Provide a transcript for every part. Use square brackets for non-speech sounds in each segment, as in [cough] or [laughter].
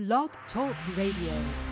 Blog Talk Radio.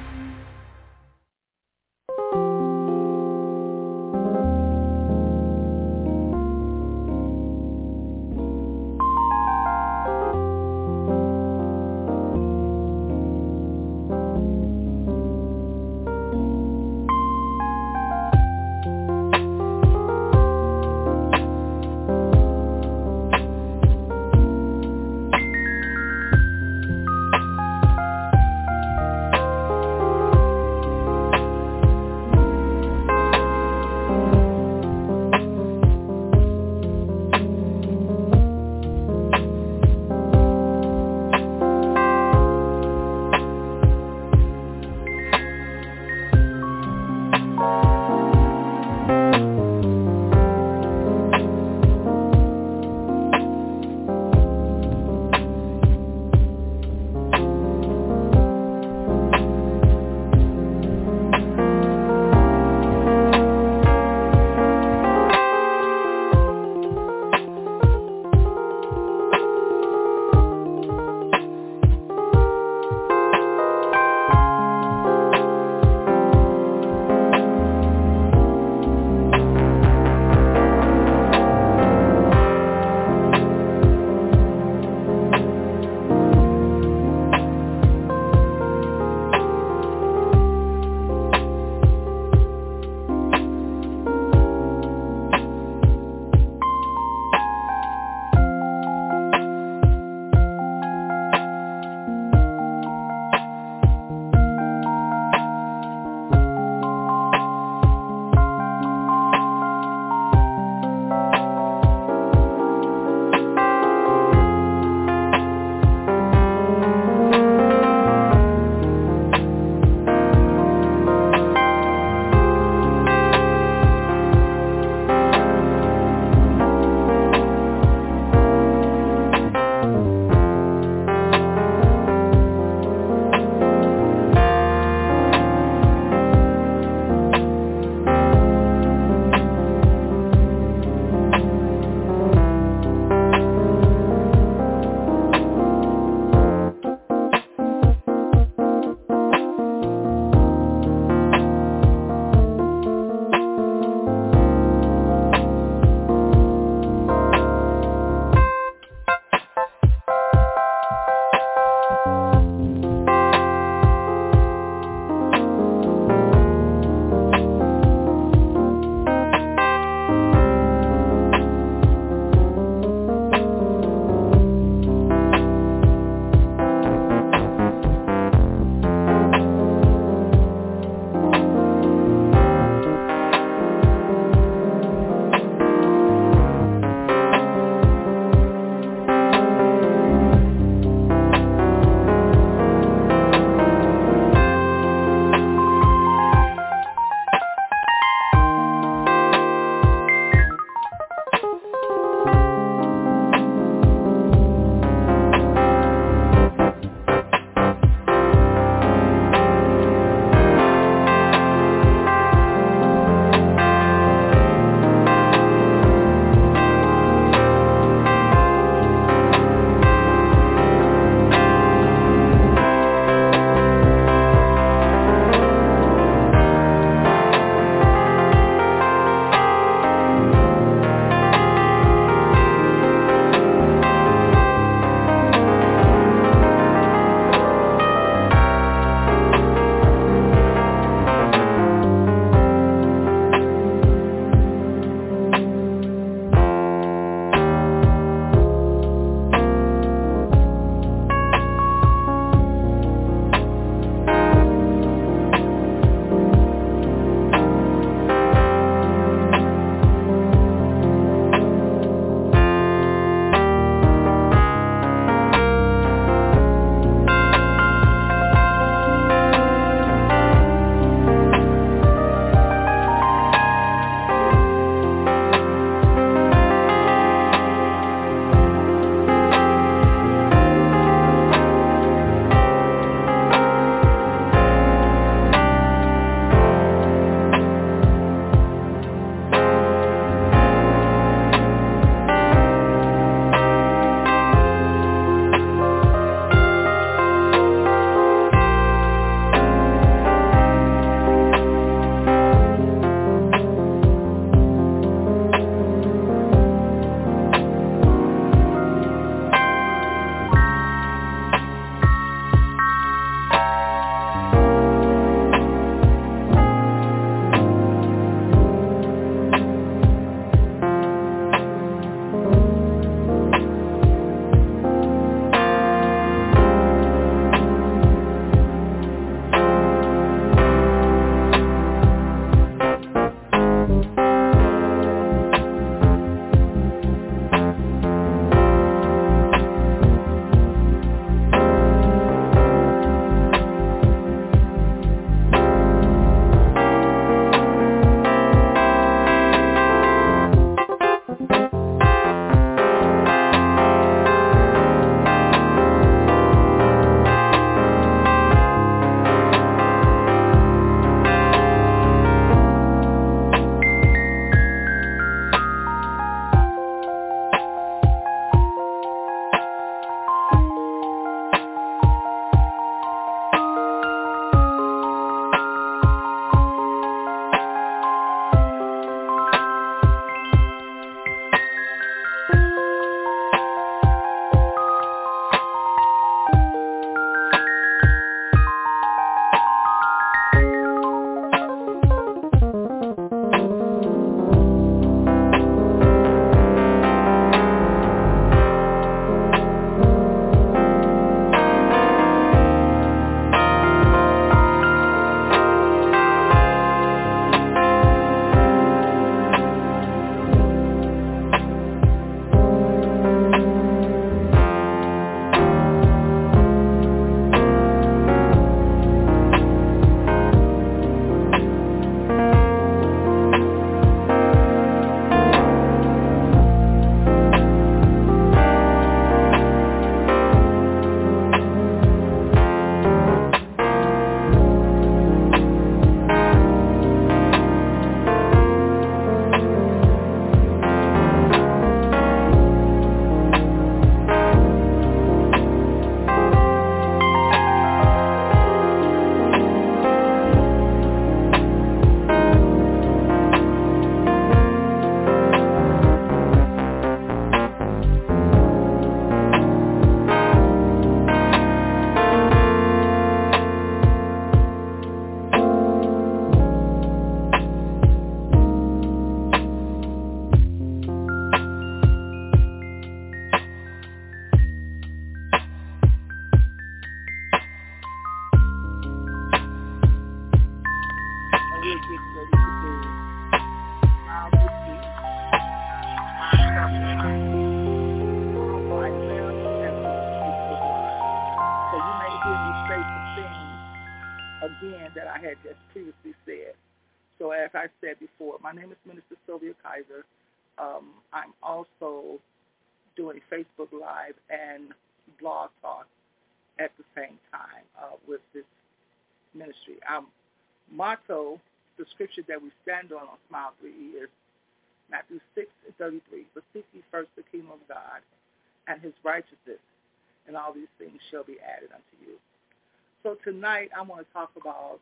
Tonight I want to talk about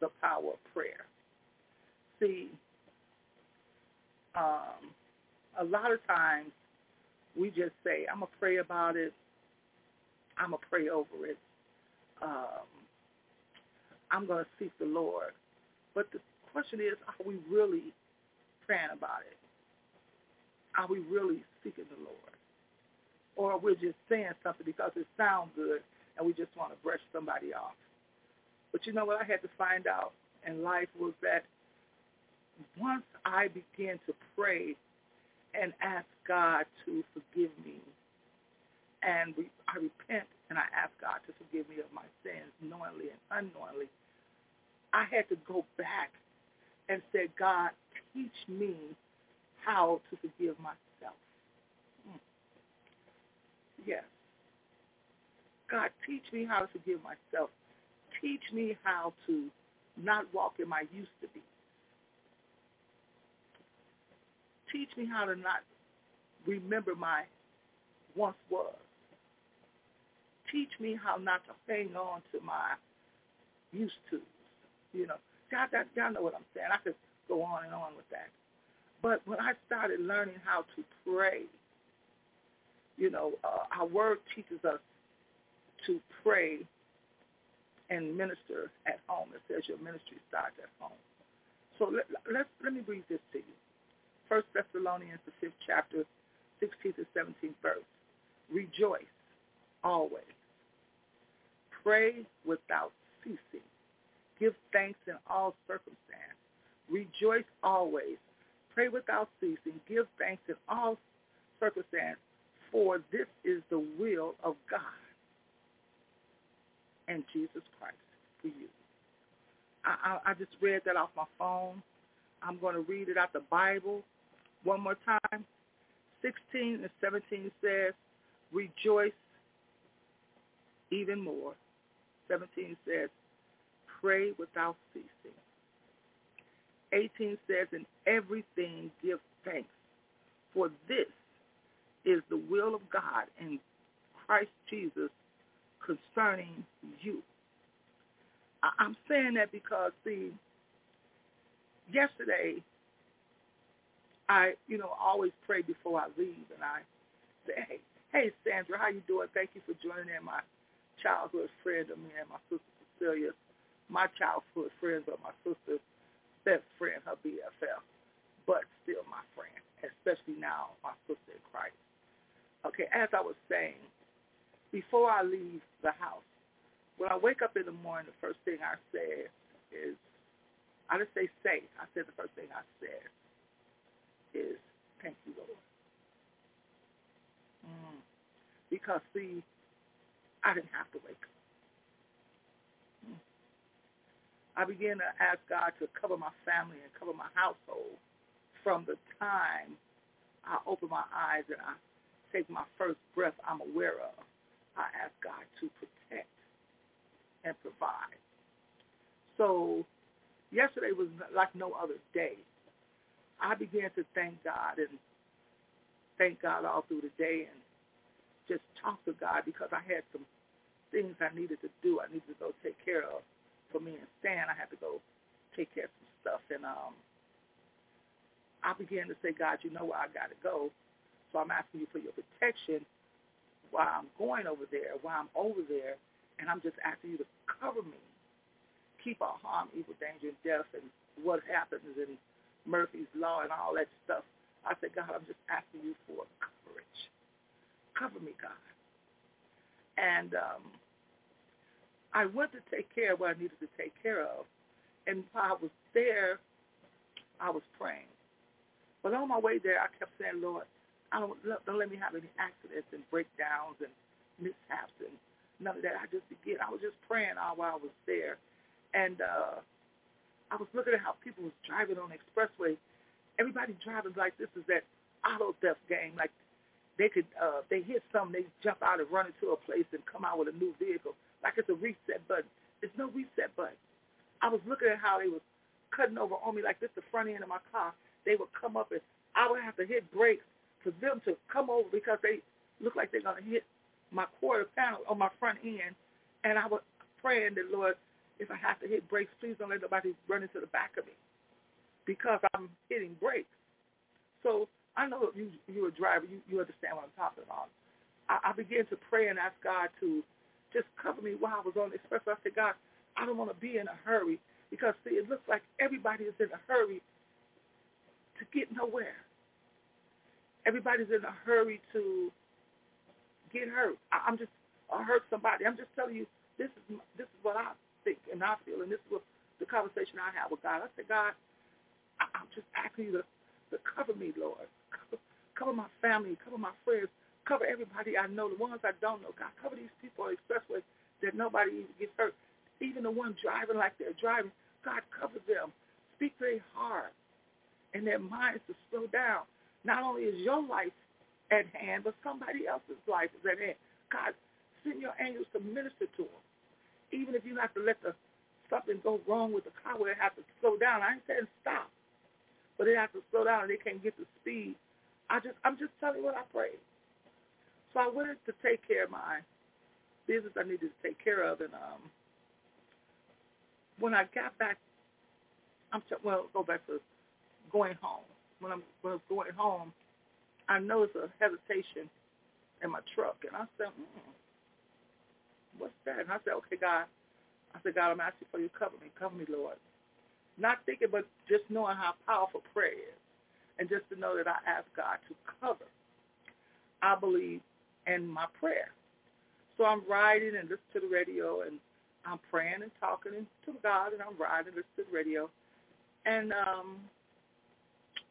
the power of prayer. See, um, a lot of times we just say, I'm going to pray about it. I'm going to pray over it. Um, I'm going to seek the Lord. But the question is, are we really praying about it? Are we really seeking the Lord? Or are we're just saying something because it sounds good and we just want to brush somebody off. But you know what I had to find out in life was that once I began to pray and ask God to forgive me, and I repent and I ask God to forgive me of my sins knowingly and unknowingly, I had to go back and say, God, teach me how to forgive myself. Hmm. Yes. God, teach me how to forgive myself. Teach me how to not walk in my used to be. Teach me how to not remember my once was. Teach me how not to hang on to my used to. You know, y'all, y'all know what I'm saying. I could go on and on with that. But when I started learning how to pray, you know, uh, our word teaches us to pray and minister at home. It says your ministry starts at home. So let, let, let me read this to you. First Thessalonians, the fifth chapter, 16 to 17 verse. Rejoice always. Pray without ceasing. Give thanks in all circumstances. Rejoice always. Pray without ceasing. Give thanks in all circumstances. For this is the will of God and Jesus Christ for you. I, I, I just read that off my phone. I'm going to read it out the Bible one more time. 16 and 17 says, rejoice even more. 17 says, pray without ceasing. 18 says, in everything give thanks, for this is the will of God in Christ Jesus concerning you. I'm saying that because, see, yesterday, I, you know, always pray before I leave, and I say, hey, hey, Sandra, how you doing? Thank you for joining in my childhood friend of me and my sister Cecilia, my childhood friends but my sister's best friend, her BFF, but still my friend, especially now my sister in Christ. Okay, as I was saying, before I leave the house, when I wake up in the morning, the first thing I say is, I didn't say say, I said the first thing I said is, thank you, Lord. Mm. Because, see, I didn't have to wake up. Mm. I began to ask God to cover my family and cover my household from the time I open my eyes and I take my first breath I'm aware of I ask God to protect and provide. So yesterday was like no other day. I began to thank God and thank God all through the day and just talk to God because I had some things I needed to do. I needed to go take care of. For me and Stan, I had to go take care of some stuff. And um, I began to say, God, you know where I got to go. So I'm asking you for your protection while I'm going over there, while I'm over there, and I'm just asking you to cover me. Keep our harm, evil, danger, and death, and what happens in Murphy's Law and all that stuff. I said, God, I'm just asking you for coverage. Cover me, God. And um, I went to take care of what I needed to take care of, And while I was there, I was praying. But on my way there, I kept saying, Lord, I don't, don't let me have any accidents and breakdowns and mishaps and none of that. I just began. I was just praying all while I was there. And uh, I was looking at how people was driving on the expressway. Everybody driving like this is that auto theft game. Like they could, uh, they hit something, they jump out and run into a place and come out with a new vehicle. Like it's a reset button. There's no reset button. I was looking at how they was cutting over on me like this the front end of my car they would come up and I would have to hit brakes for them to come over because they look like they're going to hit my quarter panel on my front end. And I was praying that, Lord, if I have to hit brakes, please don't let nobody run into the back of me because I'm hitting brakes. So I know you, you're a driver, you, you understand what I'm talking about. I, I began to pray and ask God to just cover me while I was on the expressway. I said, God, I don't want to be in a hurry because, see, it looks like everybody is in a hurry to get nowhere. Everybody's in a hurry to get hurt. I, I'm just or hurt somebody. I'm just telling you this is this is what I think and I feel, and this is what the conversation I have with God. I said, God, I, I'm just asking you to, to cover me, Lord. Cover, my family, cover my friends, cover everybody I know, the ones I don't know. God, cover these people on the expressway that nobody even gets hurt. Even the one driving like they're driving, God, cover them. Speak very hard and their minds to slow down. Not only is your life at hand, but somebody else's life is at hand. God, send your angels to minister to them. Even if you have to let the something go wrong with the car where it has to slow down. I ain't saying stop, but it has to slow down and they can't get the speed. I just, I'm just telling you what I prayed. So I went to take care of my business I needed to take care of, and um, when I got back, I'm t- well, go back to going home. When I'm when I was going home, I noticed a hesitation in my truck, and I said, mm, "What's that?" And I said, "Okay, God." I said, "God, I'm asking for you to cover me, cover me, Lord." Not thinking, but just knowing how powerful prayer is, and just to know that I ask God to cover. I believe in my prayer. So I'm riding and listening to the radio, and I'm praying and talking to God, and I'm riding, listening to the radio, and um,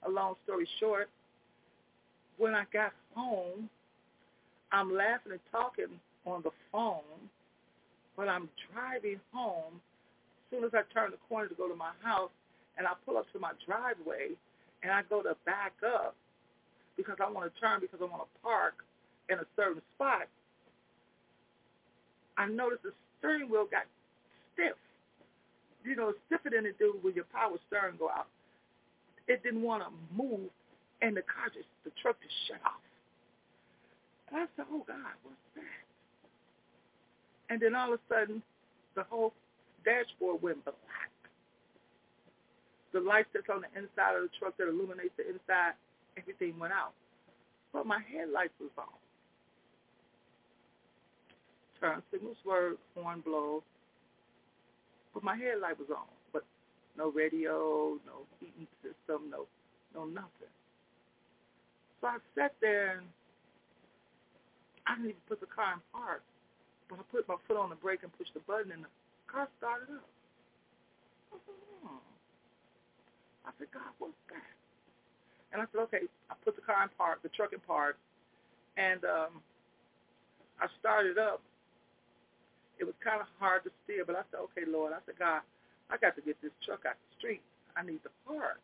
a long story short, when I got home, I'm laughing and talking on the phone, but I'm driving home. As soon as I turn the corner to go to my house, and I pull up to my driveway, and I go to back up because I want to turn because I want to park in a certain spot, I noticed the steering wheel got stiff. You know, stiffer than it do when your power steering go out it didn't want to move, and the car just, the truck just shut off. And I said, oh, God, what's that? And then all of a sudden, the whole dashboard went black. The lights that's on the inside of the truck that illuminates the inside, everything went out. But my headlights was on. Turn signals were horn blow, but my headlight was on no radio, no heating system, no no nothing. So I sat there and I didn't even put the car in park, but I put my foot on the brake and pushed the button and the car started up. I said, oh. I said, God, what's that? And I said, okay, I put the car in park, the truck in park, and um, I started up. It was kind of hard to steer, but I said, okay, Lord. I said, God, I got to get this truck out the street. I need to park.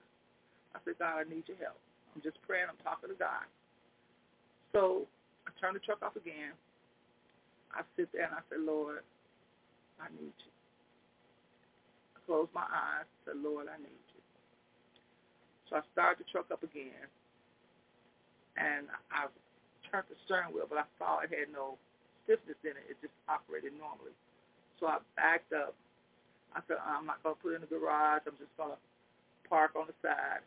I said, God, I need your help. I'm just praying. I'm talking to God. So I turn the truck off again. I sit there and I said, Lord, I need you. I close my eyes. I said, Lord, I need you. So I started the truck up again. And I turned the steering wheel, but I saw it had no stiffness in it. It just operated normally. So I backed up I said, I'm not going to put it in the garage. I'm just going to park on the side.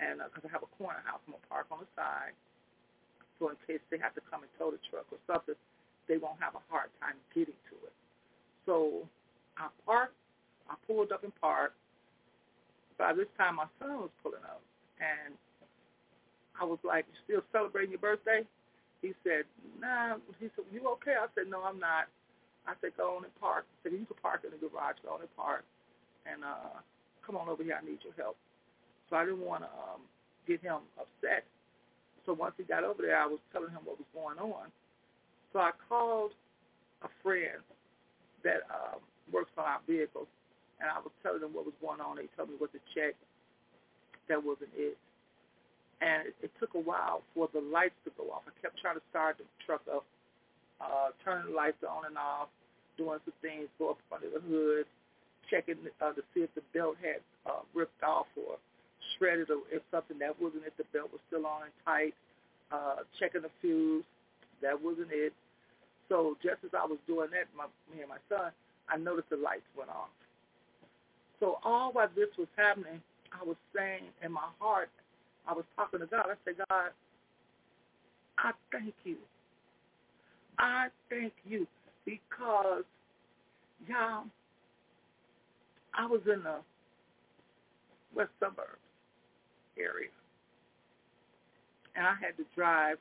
And because uh, I have a corner house, I'm going to park on the side. So in case they have to come and tow the truck or something, they won't have a hard time getting to it. So I parked. I pulled up and parked. By this time, my son was pulling up. And I was like, you still celebrating your birthday? He said, nah. He said, you okay? I said, no, I'm not. I said, go on and park. I said, you can park in the garage. Go on and park. and uh, come on over here. I need your help. So I didn't want to um, get him upset. So once he got over there, I was telling him what was going on. So I called a friend that uh, works on our vehicles, and I was telling them what was going on. They told me what to check. That wasn't it. And it, it took a while for the lights to go off. I kept trying to start the truck up, uh, turning the lights on and off, doing some things, go up under the hood, checking uh, to see if the belt had uh, ripped off or shredded or if something that wasn't it, the belt was still on and tight, uh, checking the fuse, that wasn't it. So just as I was doing that, my, me and my son, I noticed the lights went off. So all while this was happening, I was saying in my heart, I was talking to God. I said, God, I thank you. I thank you because, y'all, I was in the west suburbs area. And I had to drive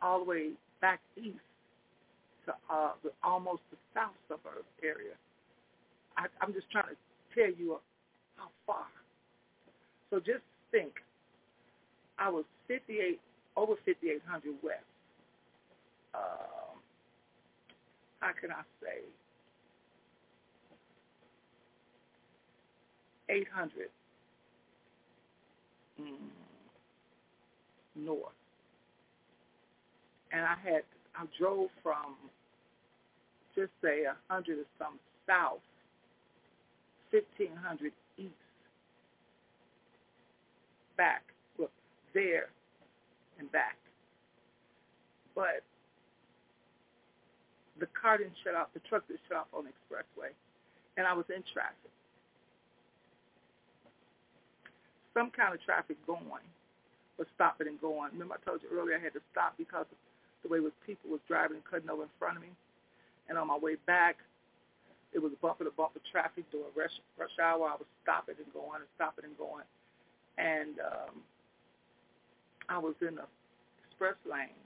all the way back east to uh, the, almost the south suburb area. I, I'm just trying to tell you how far. So just think, I was 58 over 5800 west. Um, how can I say? 800 mm, north. And I had, I drove from just say a hundred or some south, fifteen hundred east, back, well, there and back. But the car didn't shut off, the truck didn't shut off on the expressway, and I was in traffic. Some kind of traffic going was stopping and going. Remember I told you earlier I had to stop because of the way was people was driving and cutting over in front of me. And on my way back, it was bumper to bumper traffic during rush, rush hour. I was stopping and going and stopping and going. And um, I was in the express lane.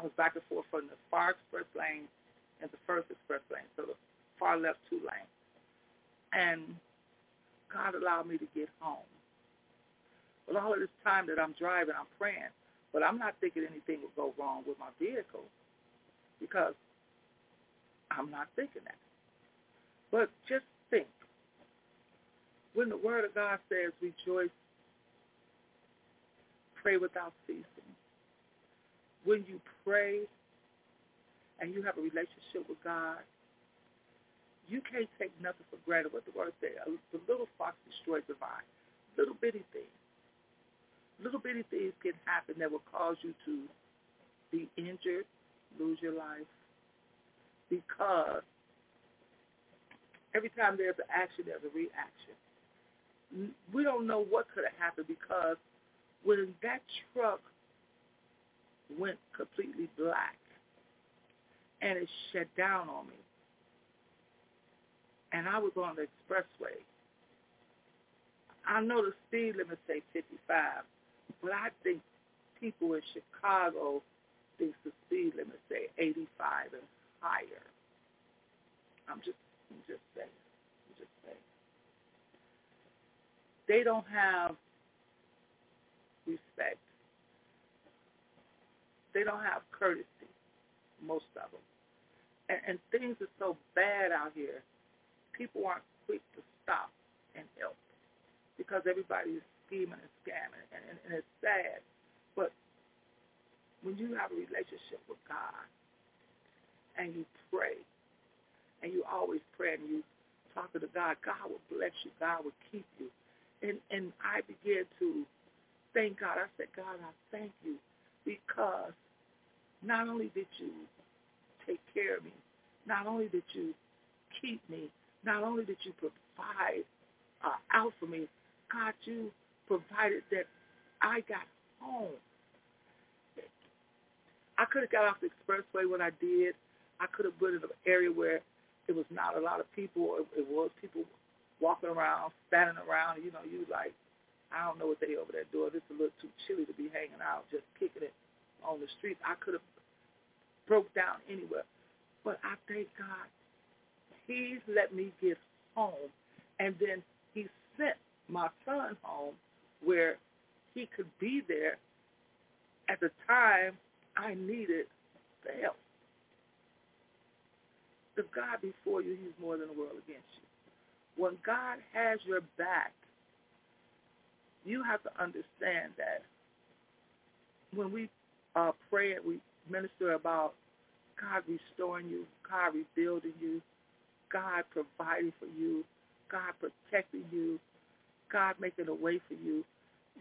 I was back and forth from the far express lane and the first express lane, so the far left two lane. And God allowed me to get home. Well, all of this time that I'm driving, I'm praying, but I'm not thinking anything will go wrong with my vehicle because I'm not thinking that. But just think, when the Word of God says rejoice, pray without ceasing, when you pray and you have a relationship with God, you can't take nothing for granted what the Word says. The little fox destroys the vine. Little bitty things. Little bitty things can happen that will cause you to be injured, lose your life because every time there's an action, there's a reaction. We don't know what could have happened because when that truck went completely black and it shut down on me, and I was on the expressway, I know the speed limit say 55, but I think people in Chicago thinks the speed limit say 85 and higher. I'm just, I'm just saying. I'm just saying. They don't have respect. They don't have courtesy, most of them. And, and things are so bad out here, people aren't quick to stop and help because everybody is scheming and scamming, and, and, and it's sad. But when you have a relationship with God and you pray and you always pray and you talk to God, God will bless you. God will keep you. And and I began to thank God. I said, God, I thank you because not only did you take care of me, not only did you keep me, not only did you provide uh, out for me, God, you provided that I got home. I could have got off the expressway when I did. I could have been in an area where it was not a lot of people. It, it was people walking around, standing around. You know, you like, I don't know what they over there doing. It's a little too chilly to be hanging out, just kicking it on the street. I could have broke down anywhere. But I thank God He's let me get home. And then he sent my son home where he could be there at the time I needed the help. If God before you, he's more than the world against you. When God has your back, you have to understand that when we uh, pray and we minister about God restoring you, God rebuilding you, God providing for you, God protecting you, God making a way for you,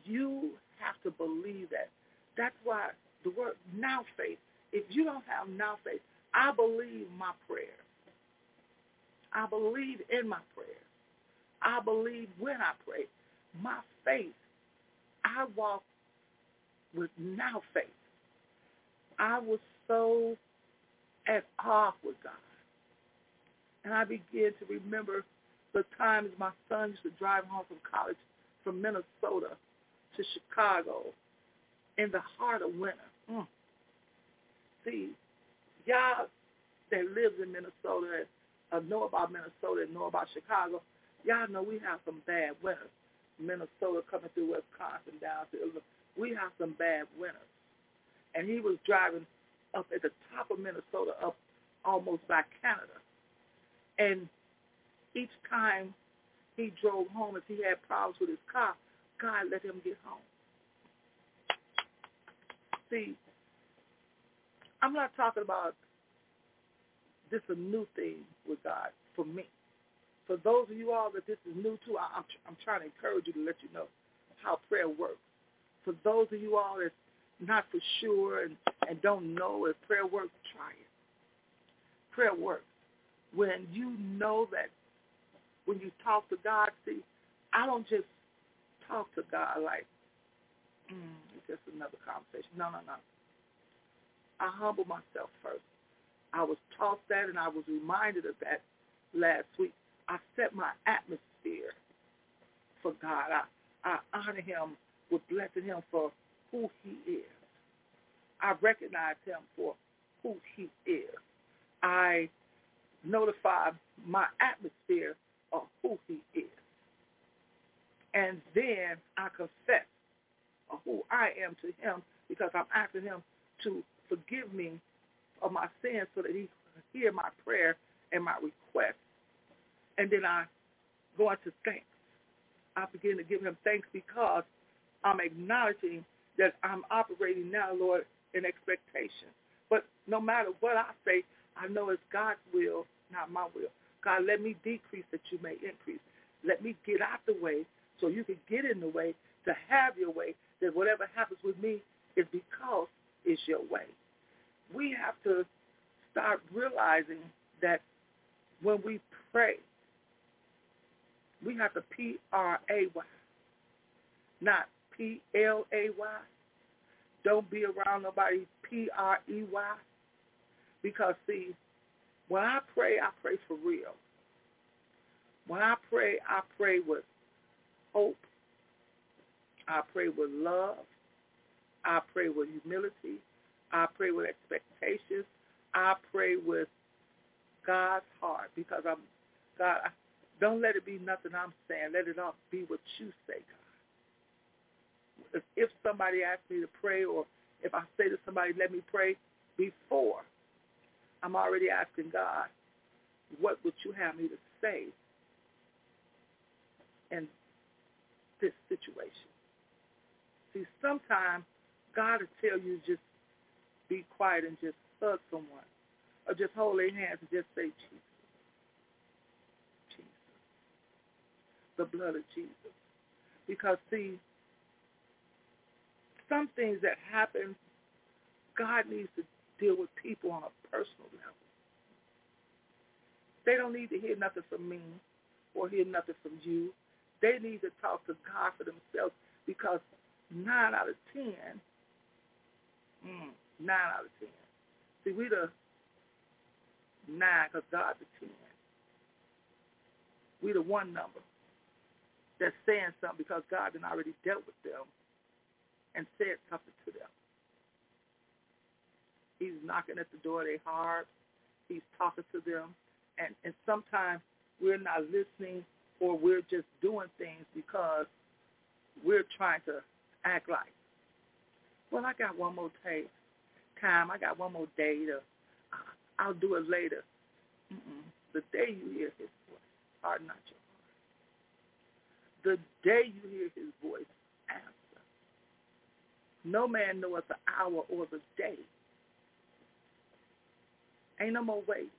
you have to believe that. That's why the word now faith, if you don't have now faith, I believe my prayer. I believe in my prayer. I believe when I pray. My faith, I walk with now faith. I was so at awe with God. And I began to remember the times my son used to drive home from college from Minnesota to Chicago in the heart of winter. Mm. See, y'all that lives in Minnesota and uh, know about Minnesota and know about Chicago, y'all know we have some bad winters. Minnesota coming through Wisconsin down to Illinois. We have some bad winters. And he was driving up at the top of Minnesota, up almost by Canada. And each time he drove home, if he had problems with his car, God let him get home. See, I'm not talking about this a new thing with God for me. For those of you all that this is new to, I'm, I'm trying to encourage you to let you know how prayer works. For those of you all that's not for sure and, and don't know if prayer works, try it. Prayer works. When you know that when you talk to God, see, I don't just talk to God like, mm, it's just another conversation. No, no, no. I humble myself first. I was taught that and I was reminded of that last week. I set my atmosphere for God. I, I honor him with blessing him for who he is. I recognize him for who he is. I notify my atmosphere of who he is. And then I confess who I am to him because I'm asking him to forgive me of my sins so that he can hear my prayer and my request. And then I go into thanks. I begin to give him thanks because I'm acknowledging that I'm operating now, Lord, in expectation. But no matter what I say, I know it's God's will, not my will. God, let me decrease that you may increase. Let me get out the way so you can get in the way to have your way, that whatever happens with me is because it's your way. We have to start realizing that when we pray, we have to P-R-A-Y, not P-L-A-Y. Don't be around nobody P-R-E-Y. Because, see, when I pray, I pray for real. When I pray, I pray with hope. I pray with love. I pray with humility. I pray with expectations. I pray with God's heart because I'm God. Don't let it be nothing I'm saying. Let it all be what you say, God. If, somebody asks me to pray or if I say to somebody, let me pray, before I'm already asking God, what would you have me to say in this situation? See, sometimes God will tell you just be quiet and just hug someone or just hold their hands and just say, Jesus. The blood of Jesus. Because, see, some things that happen, God needs to deal with people on a personal level. They don't need to hear nothing from me or hear nothing from you. They need to talk to God for themselves because nine out of ten, mm, nine out of ten. See, we the nine because God's the ten. We the one number that's saying something because God had already dealt with them and said something to them. He's knocking at the door of their heart. He's talking to them, and, and sometimes we're not listening or we're just doing things because we're trying to act like, well, I got one more tape, time. I got one more day to, uh, I'll do it later. Mm-mm. The day you hear his voice, harden not your. The day you hear his voice, answer. No man knoweth the hour or the day. Ain't no more wait.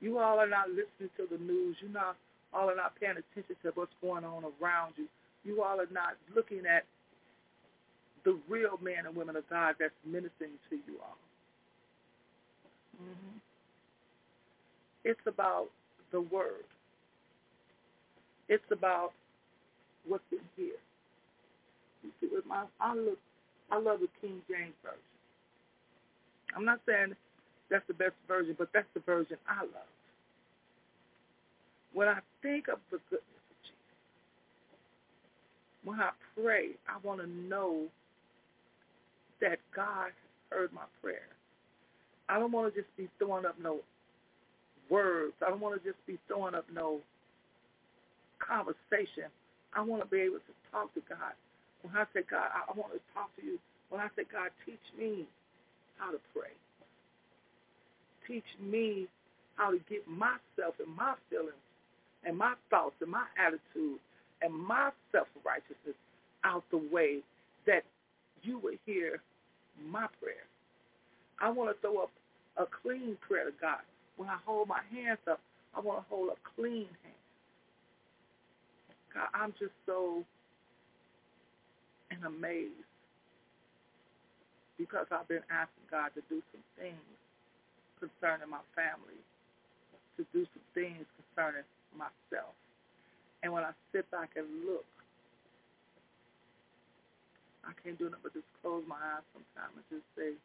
You all are not listening to the news. You not all are not paying attention to what's going on around you. You all are not looking at the real men and women of God that's ministering to you all. Mm-hmm. It's about the word. It's about what's in here. You see, with my I look, I love the King James version. I'm not saying that's the best version, but that's the version I love. When I think of the goodness of Jesus, when I pray, I want to know that God heard my prayer. I don't want to just be throwing up no words. I don't want to just be throwing up no conversation. I want to be able to talk to God. When I say, God, I want to talk to you. When I say, God, teach me how to pray. Teach me how to get myself and my feelings and my thoughts and my attitude and my self-righteousness out the way that you would hear my prayer. I want to throw up a clean prayer to God. When I hold my hands up, I want to hold a clean hand. God, I'm just so in amaze because I've been asking God to do some things concerning my family, to do some things concerning myself. And when I sit back and look I can't do nothing but just close my eyes sometimes and just say,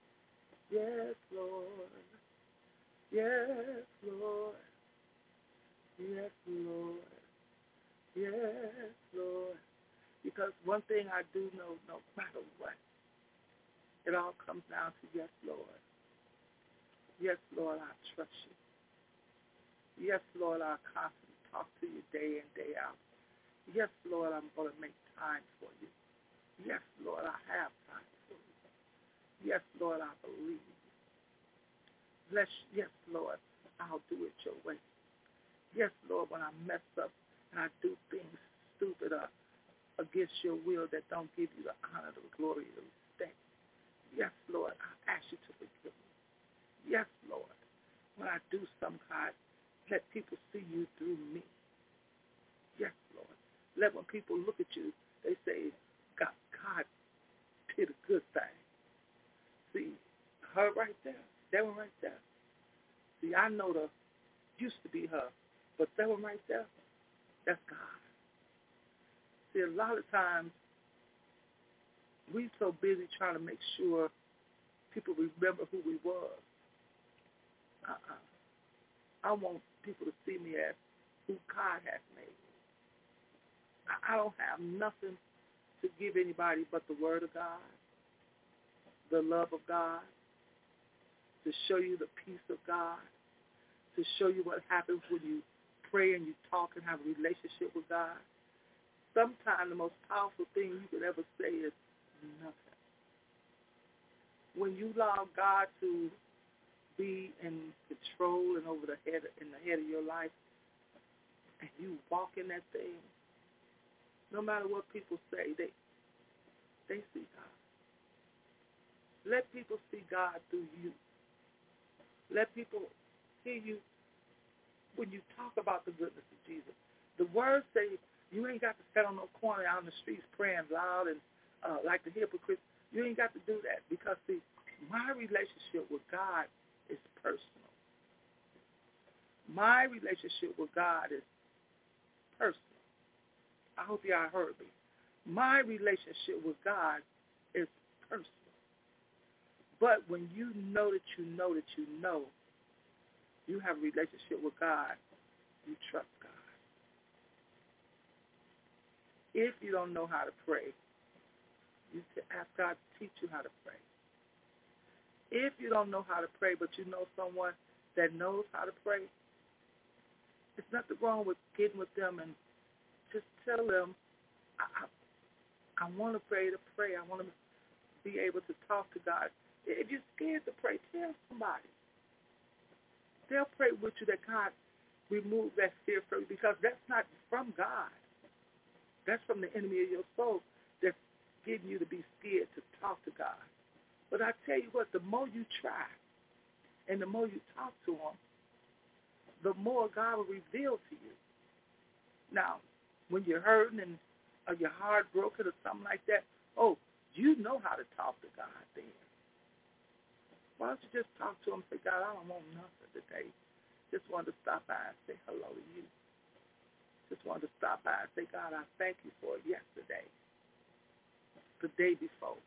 one thing I do know, no matter what, it all comes down to yes, Lord. Yes, Lord, I trust you. Yes, Lord, I constantly talk to you day in, day out. Yes, Lord, I'm going to make time for you. Yes, Lord, I have time for you. Yes, Lord, I believe. Bless, yes, Lord, I'll do it your way. Yes, Lord, when I mess up and I do things stupid or against your will that don't give you the honor, the glory, the respect. Yes, Lord, I ask you to forgive me. Yes, Lord, when I do some kind, let people see you through me. Yes, Lord. Let when people look at you, they say, God, God did a good thing. See, her right there, that one right there. See, I know the used to be her, but that one right there, that's God. See, a lot of times we so busy trying to make sure people remember who we was. Uh-uh. I want people to see me as who God has made me. I don't have nothing to give anybody but the word of God, the love of God, to show you the peace of God, to show you what happens when you pray and you talk and have a relationship with God. Sometimes the most powerful thing you could ever say is nothing. When you allow God to be in control and over the head in the head of your life, and you walk in that thing, no matter what people say, they they see God. Let people see God through you. Let people hear you when you talk about the goodness of Jesus. The words say you ain't got to sit on no corner out in the streets praying loud and uh, like the hypocrites. You ain't got to do that because see, my relationship with God is personal. My relationship with God is personal. I hope y'all heard me. My relationship with God is personal. But when you know that you know that you know you have a relationship with God, you trust God. If you don't know how to pray, you should ask God to teach you how to pray. If you don't know how to pray, but you know someone that knows how to pray, there's nothing wrong with getting with them and just tell them, I, I, I want to pray to pray. I want to be able to talk to God. If you're scared to pray, tell somebody. They'll pray with you that God remove that fear from you because that's not from God. That's from the enemy of your soul that's getting you to be scared to talk to God. But I tell you what, the more you try and the more you talk to him, the more God will reveal to you. Now, when you're hurting and or your heart broken or something like that, oh, you know how to talk to God then. Why don't you just talk to him and say, God, I don't want nothing today. Just wanted to stop by and say hello to you. Just wanted to stop by and say, God, I thank you for yesterday, the day before.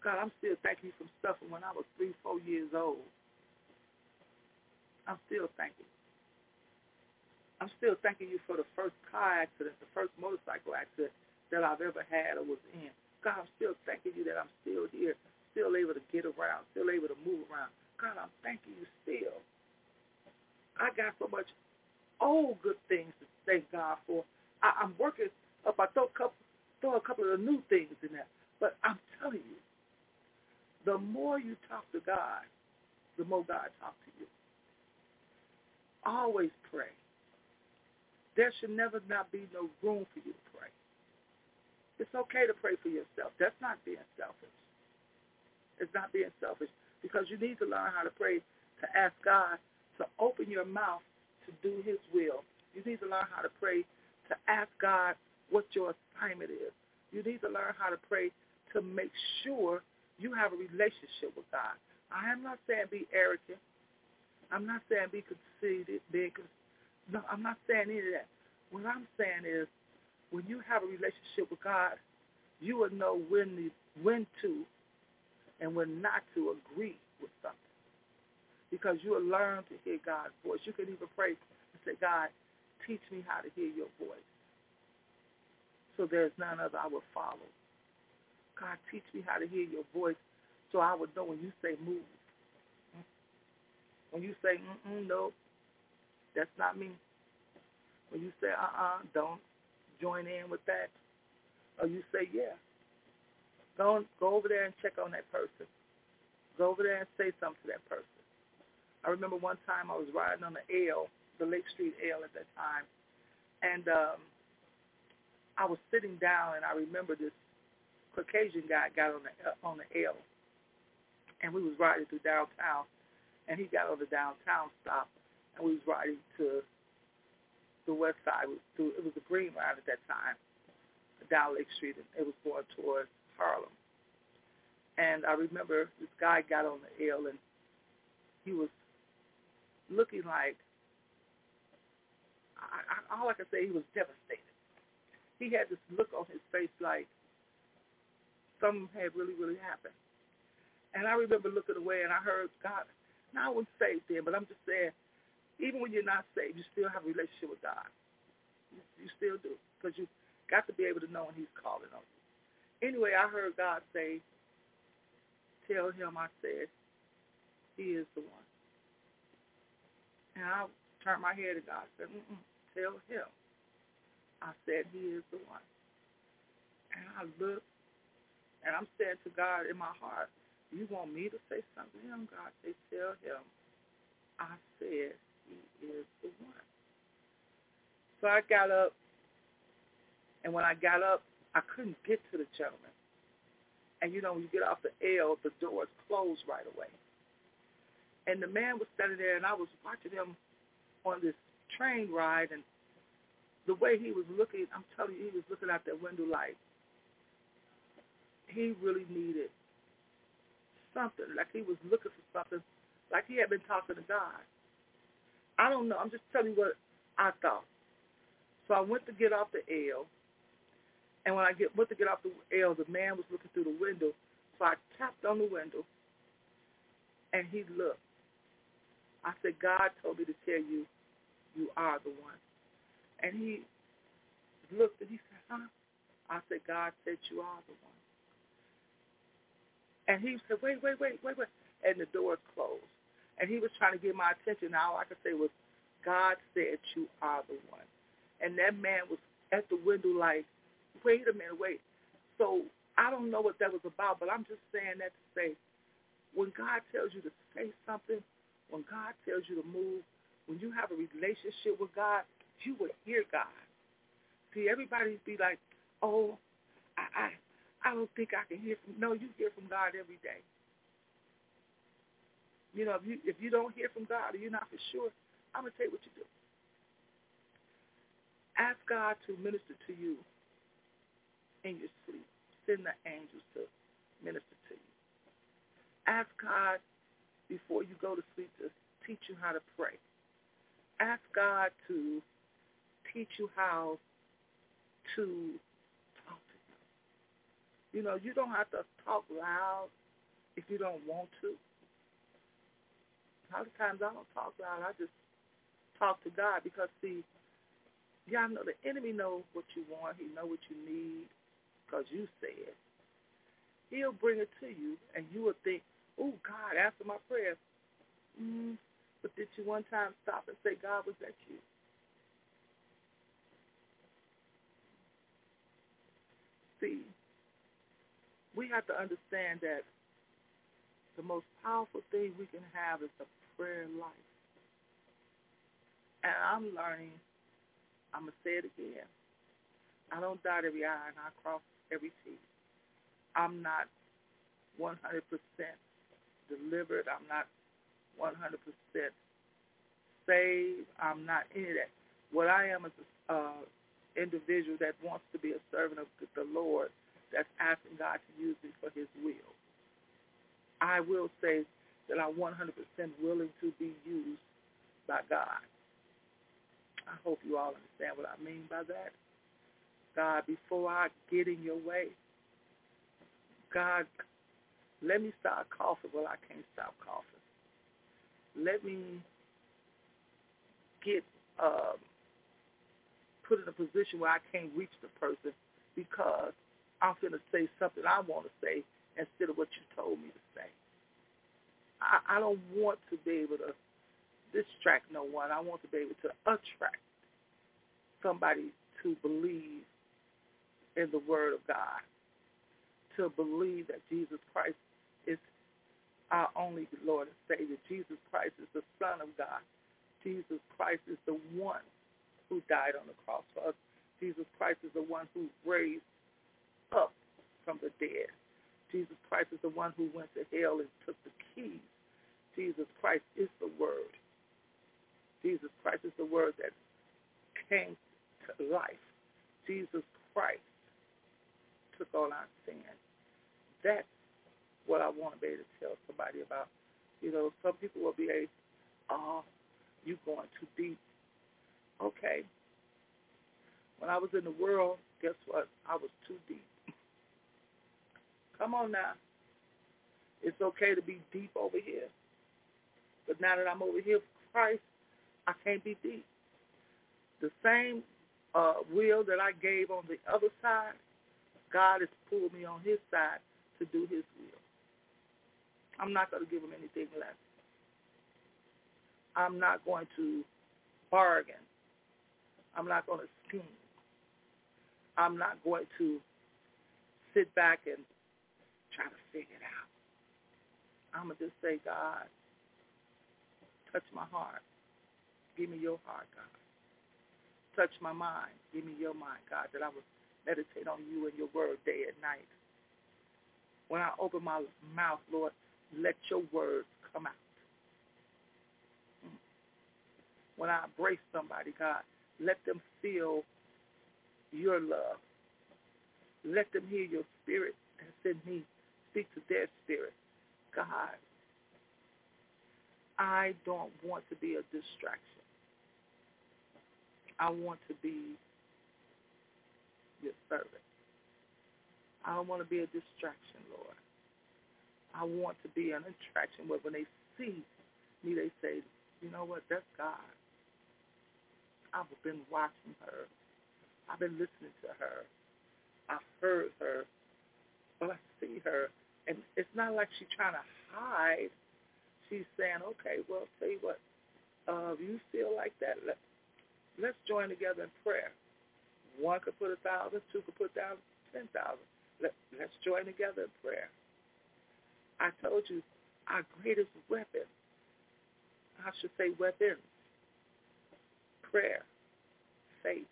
God, I'm still thanking you for stuff from when I was three, four years old. I'm still thanking. I'm still thanking you for the first car accident, the first motorcycle accident that I've ever had or was in. God, I'm still thanking you that I'm still here, still able to get around, still able to move around. God, I'm thanking you still. I got so much old good things to thank God for. I, I'm working up. I throw a couple, throw a couple of new things in there. But I'm telling you, the more you talk to God, the more God talks to you. Always pray. There should never not be no room for you to pray. It's okay to pray for yourself. That's not being selfish. It's not being selfish because you need to learn how to pray to ask God to open your mouth to do his will. You need to learn how to pray to ask God what your assignment is. You need to learn how to pray to make sure you have a relationship with God. I am not saying be arrogant. I'm not saying be conceited, being no, I'm not saying any of that. What I'm saying is when you have a relationship with God, you will know when to, when to and when not to agree with something. Because you will learn to hear God's voice. You can even pray and say, God, teach me how to hear your voice. So there's none other I will follow. God, teach me how to hear your voice so I would know when you say move. When you say, mm-mm, no, that's not me. When you say, uh-uh, don't join in with that. Or you say, yeah. Go, go over there and check on that person. Go over there and say something to that person. I remember one time I was riding on the L, the Lake Street L at that time, and um, I was sitting down, and I remember this Caucasian guy got on the uh, on the L, and we was riding through downtown, and he got on the downtown stop, and we was riding to the west side. It was, through, it was the Green Line at that time, down Lake Street, and it was going towards Harlem. And I remember this guy got on the L, and he was looking like, I, I, all I can say, he was devastated. He had this look on his face like, something had really, really happened. And I remember looking away and I heard God. Now I wasn't saved then, but I'm just saying, even when you're not saved, you still have a relationship with God. You, you still do because you got to be able to know when He's calling on you. Anyway, I heard God say, "Tell him I said He is the one." And I turned my head to God and said, Mm-mm, "Tell him I said He is the one." And I looked and I'm saying to God in my heart, you want me to say something to him? God say, tell him I said he is the one. So I got up, and when I got up, I couldn't get to the gentleman. And you know, when you get off the L, the doors close right away. And the man was standing there, and I was watching him on this train ride, and the way he was looking, I'm telling you, he was looking out that window like, he really needed something, like he was looking for something, like he had been talking to God. I don't know. I'm just telling you what I thought. So I went to get off the L, and when I get went to get off the L, the man was looking through the window. So I tapped on the window, and he looked. I said, God told me to tell you, you are the one. And he looked and he said, huh? I said, God said you are the one. And he said, wait, wait, wait, wait, wait. And the door closed. And he was trying to get my attention. All I could say was, God said you are the one. And that man was at the window like, wait a minute, wait. So I don't know what that was about, but I'm just saying that to say, when God tells you to say something, when God tells you to move, when you have a relationship with God, you will hear God. See, everybody be like, oh, I, I, I don't think I can hear from. No, you hear from God every day. You know, if you if you don't hear from God or you're not for sure, I'm gonna tell you what you do. Ask God to minister to you in your sleep. Send the angels to minister to you. Ask God before you go to sleep to teach you how to pray. Ask God to teach you how to talk to him. You know, you don't have to talk loud if you don't want to. A lot of times I don't talk loud. I just talk to God because, see, y'all know the enemy knows what you want. He know what you need because you said. He'll bring it to you, and you will think, oh, God, answer my prayer. Mm, but did you one time stop and say, God, was that you? See, we have to understand that the most powerful thing we can have is the prayer life. And I'm learning, I'm going to say it again. I don't dot every I and I cross every T. I'm not 100% delivered. I'm not 100% saved. I'm not any of that. What I am is an uh, individual that wants to be a servant of the Lord that's asking God to use me for his will. I will say that I'm 100% willing to be used by God. I hope you all understand what I mean by that. God, before I get in your way, God, let me start coughing. Well, I can't stop coughing. Let me get um, put in a position where I can't reach the person because I'm going to say something I want to say instead of what you told me to say. I, I don't want to be able to distract no one. I want to be able to attract somebody to believe in the Word of God, to believe that Jesus Christ is our only Lord and Savior. Jesus Christ is the Son of God. Jesus Christ is the one who died on the cross for us. Jesus Christ is the one who raised up from the dead. Jesus Christ is the one who went to hell and took the keys. Jesus Christ is the Word. Jesus Christ is the Word that came to life. Jesus Christ took all our sins. That's what I want to be able to tell somebody about. You know, some people will be a, oh, you going too deep. Okay. When I was in the world, guess what? I was too deep. Come on now. It's okay to be deep over here. But now that I'm over here for Christ, I can't be deep. The same uh, will that I gave on the other side, God has pulled me on his side to do his will. I'm not going to give him anything less. I'm not going to bargain. I'm not going to scheme. I'm not going to sit back and try to figure it out. I'm going to just say, God, touch my heart. Give me your heart, God. Touch my mind. Give me your mind, God, that I will meditate on you and your word day and night. When I open my mouth, Lord, let your words come out. When I embrace somebody, God, let them feel your love. Let them hear your spirit that's in me speak to their spirit. God, I don't want to be a distraction. I want to be your servant. I don't want to be a distraction, Lord. I want to be an attraction where when they see me, they say, you know what, that's God. I've been watching her. I've been listening to her. I've heard her. But I see her. And it's not like she's trying to hide. she's saying, okay, well, tell you what, uh, if you feel like that, let, let's join together in prayer. One could put a thousand, two could put down ten thousand. Let, let's join together in prayer. I told you, our greatest weapon, I should say weapons, prayer, faith,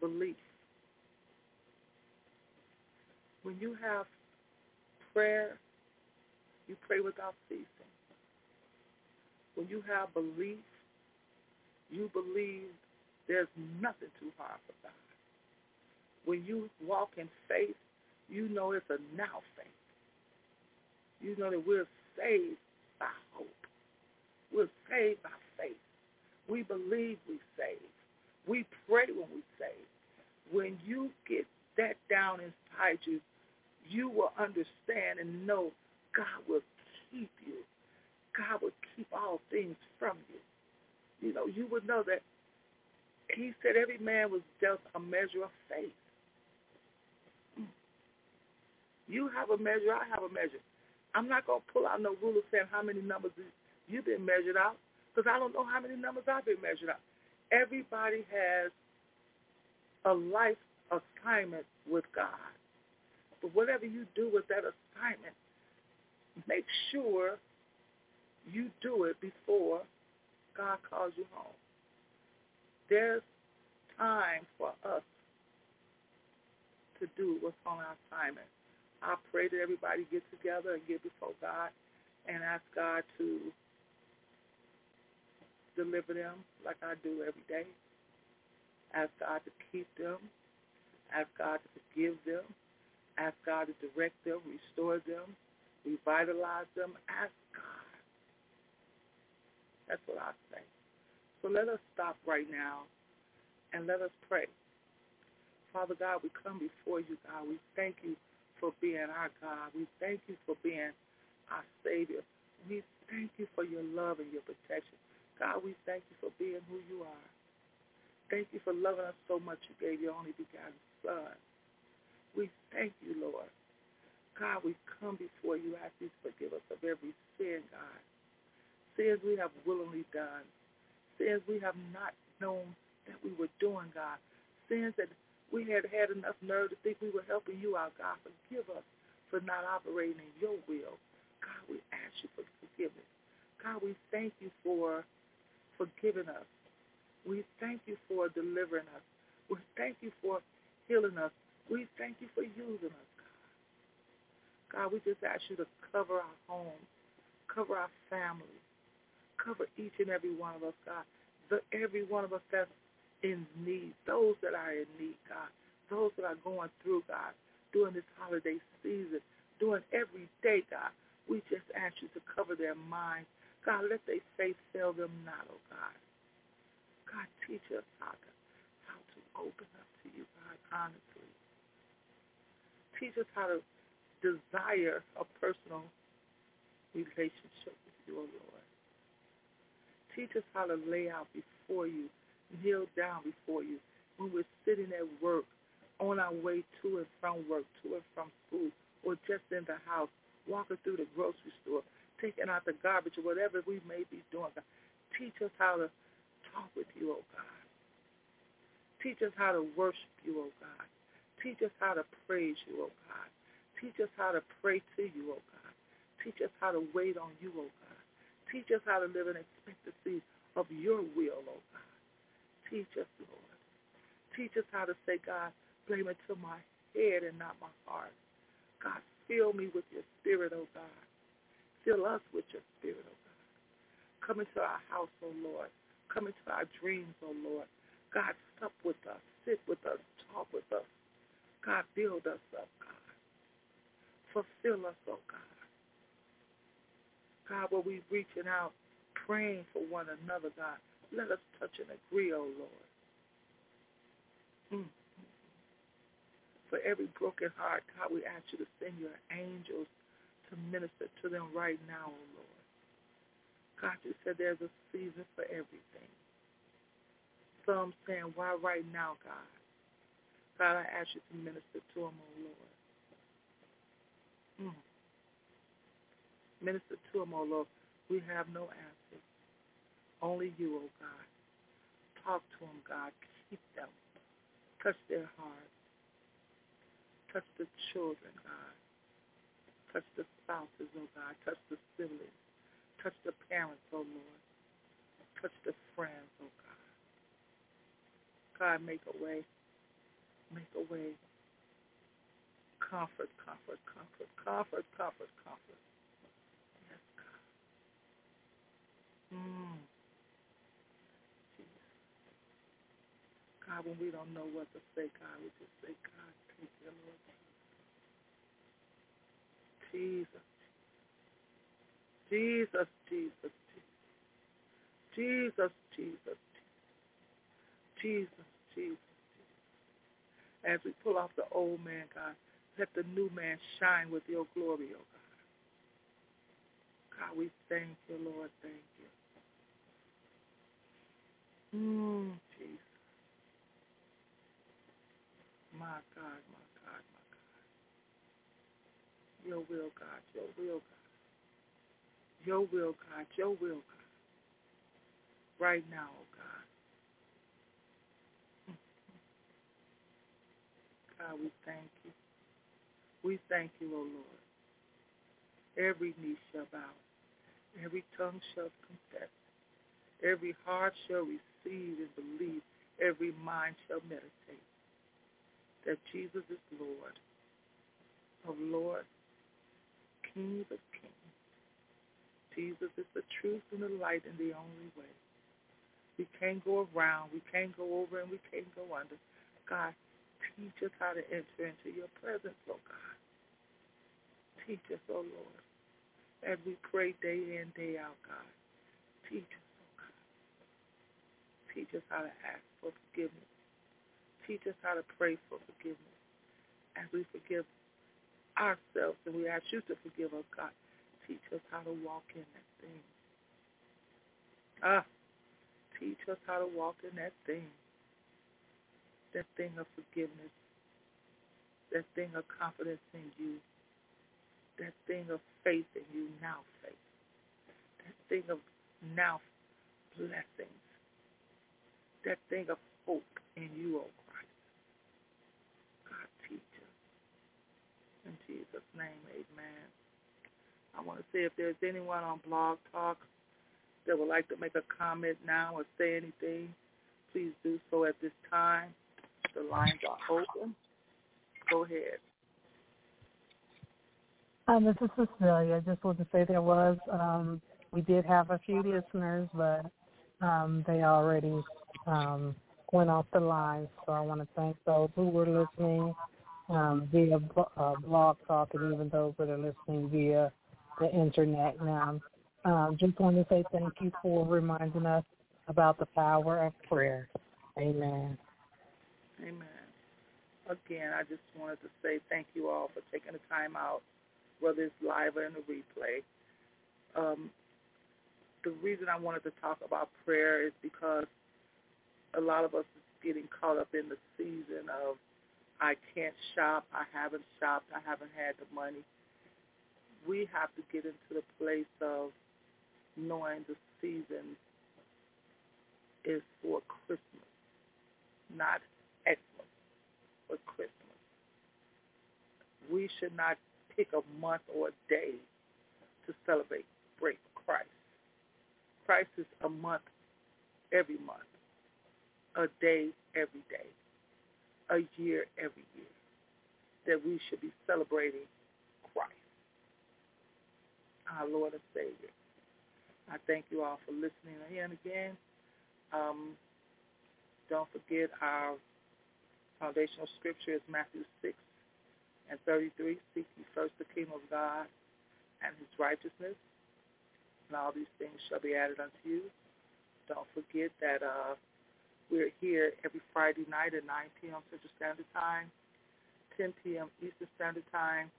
belief. When you have prayer, you pray without ceasing. When you have belief, you believe there's nothing too hard for God. When you walk in faith, you know it's a now faith. You know that we're saved by hope. We're saved by faith. We believe we're saved. We pray when we saved. When you get that down inside you, you will understand and know God will keep you. God will keep all things from you. You know, you would know that he said every man was dealt a measure of faith. Hmm. You have a measure, I have a measure. I'm not going to pull out no ruler saying how many numbers you've been measured out because I don't know how many numbers I've been measured out. Everybody has a life assignment with God. But whatever you do with that assignment, make sure you do it before God calls you home. There's time for us to do what's on our assignment. I pray that everybody get together and get before God and ask God to deliver them like I do every day. Ask God to keep them. Ask God to forgive them. Ask God to direct them, restore them, revitalize them. Ask God. That's what I say. So let us stop right now and let us pray. Father God, we come before you, God. We thank you for being our God. We thank you for being our Savior. We thank you for your love and your protection. God, we thank you for being who you are. Thank you for loving us so much you gave your only begotten Son. We thank you, Lord. God, we come before you asking you to forgive us of every sin, God. Sins we have willingly done. Sins we have not known that we were doing, God. Sins that we had had enough nerve to think we were helping you out, God. Forgive us for not operating in your will. God, we ask you for forgiveness. God, we thank you for forgiving us. We thank you for delivering us. We thank you for healing us. We thank you for using us, God. God, we just ask you to cover our homes, cover our families, cover each and every one of us, God. The, every one of us that's in need, those that are in need, God, those that are going through, God, during this holiday season, during every day, God. We just ask you to cover their minds. God, let their faith fail them not, oh God. God, teach us how to, how to open up to you, God, honestly. Teach us how to desire a personal relationship with you, oh Lord. Teach us how to lay out before you kneel down before you when we're sitting at work, on our way to and from work, to and from school, or just in the house, walking through the grocery store, taking out the garbage or whatever we may be doing. God. Teach us how to talk with you, oh God. Teach us how to worship you, oh God. Teach us how to praise you, oh God. Teach us how to pray to you, oh God. Teach us how to wait on you, oh God. Teach us how to live in expectancy of your will, oh God. Teach us, Lord. Teach us how to say, God, blame it to my head and not my heart. God, fill me with your spirit, oh God. Fill us with your spirit, oh God. Come into our house, oh Lord. Come into our dreams, oh Lord. God, sup with us, sit with us, talk with us. God, build us up, God. Fulfill us, oh God. God, where we reaching out, praying for one another, God. Let us touch and agree, O oh Lord. Mm. For every broken heart, God, we ask you to send your angels to minister to them right now, O oh Lord. God, you said there's a season for everything. Some saying, why right now, God? God, I ask you to minister to them, O oh Lord. Mm. Minister to them, O Lord. We have no answers. Only you, oh God. Talk to them, God. Keep them. Touch their hearts. Touch the children, God. Touch the spouses, oh God. Touch the siblings. Touch the parents, oh Lord. Touch the friends, oh God. God, make a way. Make a way. Comfort, comfort, comfort, comfort, comfort, comfort. Yes, God. Mm. God, when we don't know what to say, God, we just say, God, thank you, Lord Jesus. Jesus, Jesus, Jesus. Jesus, Jesus, Jesus. As we pull off the old man, God, let the new man shine with your glory, oh God. God, we thank you, Lord. Thank you. Mm, Jesus. My God, my God, my God. Your will, God, your will, God. Your will, God, your will, God. Right now, oh God. [laughs] God, we thank you. We thank you, O oh Lord. Every knee shall bow. Every tongue shall confess. Every heart shall receive and believe. Every mind shall meditate that Jesus is Lord of lords, King of kings. Jesus is the truth and the light and the only way. We can't go around, we can't go over, and we can't go under. God, teach us how to enter into your presence, oh God. Teach us, oh Lord, as we pray day in, day out, God. Teach us, oh God. Teach us how to ask for forgiveness Teach us how to pray for forgiveness as we forgive ourselves and we ask you to forgive us, God. Teach us how to walk in that thing. Ah, teach us how to walk in that thing. That thing of forgiveness. That thing of confidence in you. That thing of faith in you, now faith. That thing of now blessings. That thing of hope in you, oh In Jesus' name, amen. I want to see if there's anyone on Blog Talk that would like to make a comment now or say anything. Please do so at this time. The lines are open. Go ahead. Um, this is Cecilia. I just want to say there was, um, we did have a few listeners, but um, they already um, went off the line. So I want to thank those who were listening um, via uh, blog talk and even those that are listening via the internet. Now, um, just want to say thank you for reminding us about the power of prayer. Amen. Amen. Again, I just wanted to say thank you all for taking the time out, whether it's live or in the replay. Um, the reason I wanted to talk about prayer is because a lot of us is getting caught up in the season of I can't shop. I haven't shopped. I haven't had the money. We have to get into the place of knowing the season is for Christmas, not Xmas, but Christmas. We should not pick a month or a day to celebrate break Christ. Christ is a month every month, a day every day a year every year that we should be celebrating Christ, our Lord and Savior. I thank you all for listening again. again. Um, don't forget our foundational scripture is Matthew 6 and 33. Seek ye first the kingdom of God and his righteousness, and all these things shall be added unto you. Don't forget that uh, we're here every Friday night at 9 p.m. Central Standard Time, 10 p.m. Eastern Standard Time.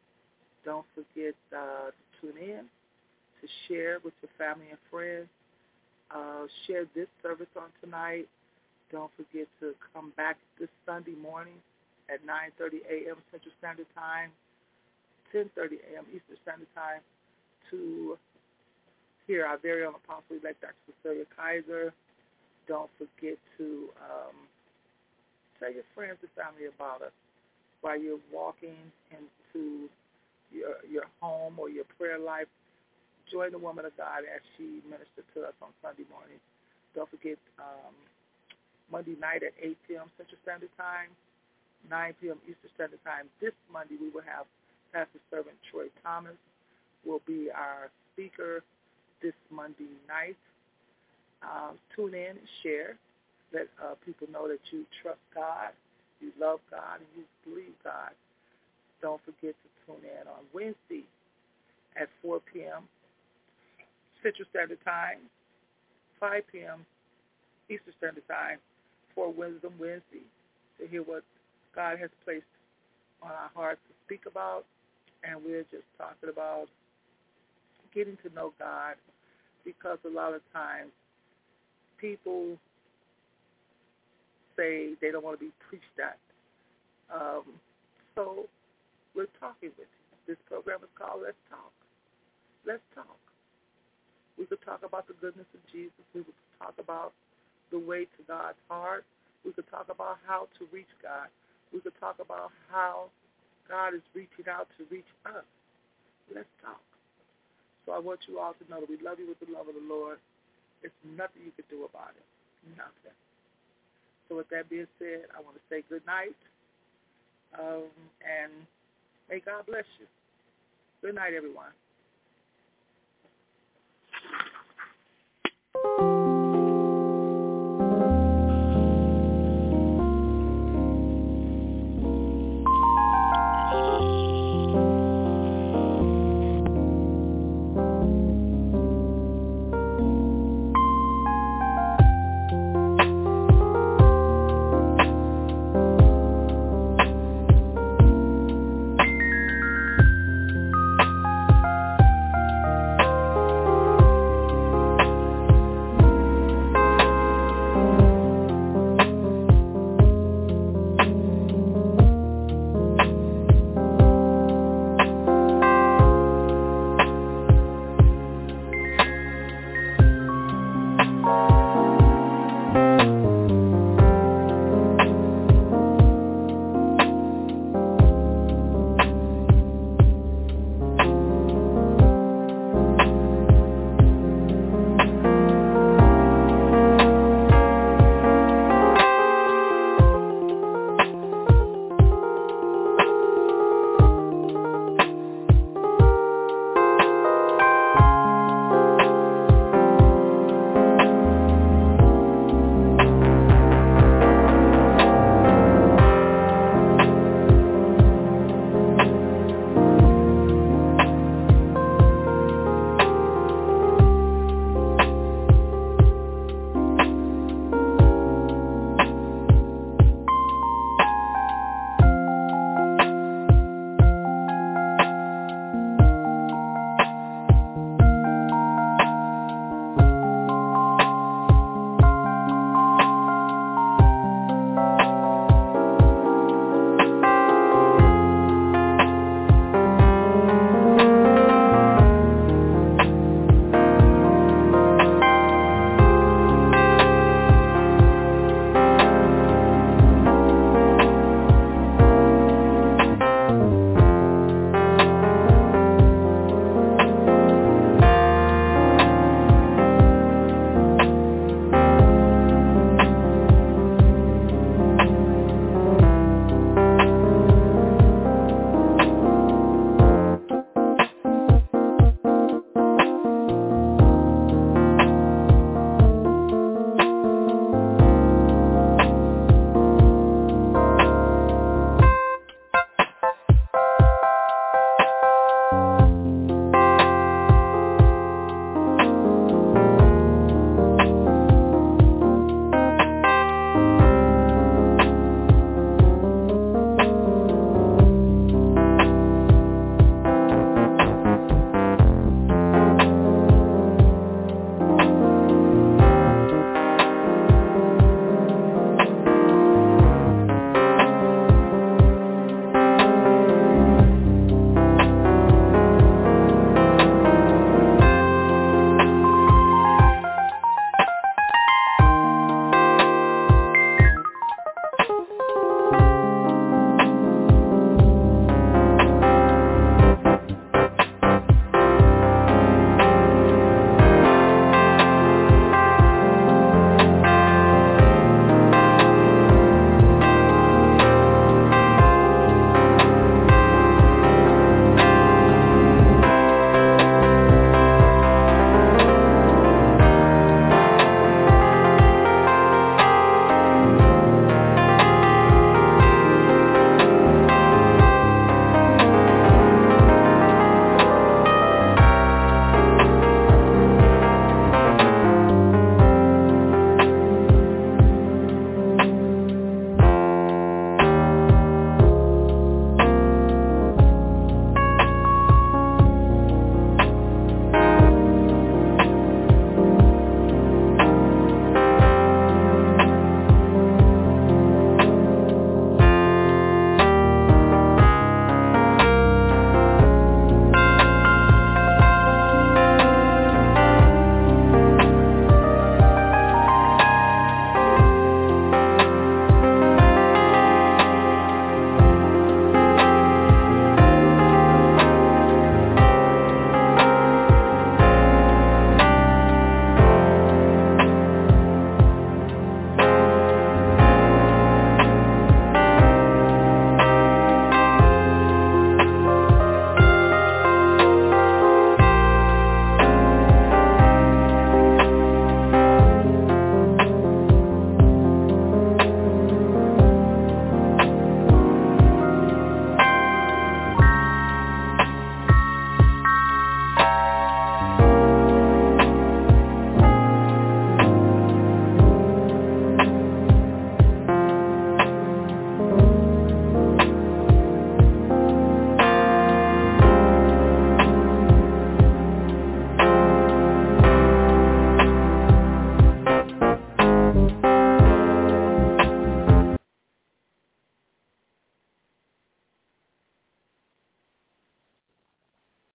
Don't forget uh, to tune in, to share with your family and friends. Uh, share this service on tonight. Don't forget to come back this Sunday morning at 9.30 a.m. Central Standard Time, 10.30 a.m. Eastern Standard Time to hear our very own apostle elect Dr. Cecilia Kaiser. Don't forget to um, tell your friends and family about us while you're walking into your your home or your prayer life. Join the woman of God as she ministers to us on Sunday morning. Don't forget um, Monday night at 8 p.m. Central Standard Time, 9 p.m. Eastern Standard Time. This Monday we will have Pastor Servant Troy Thomas will be our speaker this Monday night. Um, tune in and share. Let uh, people know that you trust God, you love God, and you believe God. Don't forget to tune in on Wednesday at 4 p.m. Central Standard Time, 5 p.m. Eastern Standard Time for Wisdom Wednesday to hear what God has placed on our hearts to speak about. And we're just talking about getting to know God because a lot of times people say they don't want to be preached at. Um, so we're talking with you. This program is called Let's Talk. Let's talk. We could talk about the goodness of Jesus. We could talk about the way to God's heart. We could talk about how to reach God. We could talk about how God is reaching out to reach us. Let's talk. So I want you all to know that we love you with the love of the Lord. There's nothing you can do about it. Nothing. So with that being said, I want to say good night. Um, and may God bless you. Good night, everyone.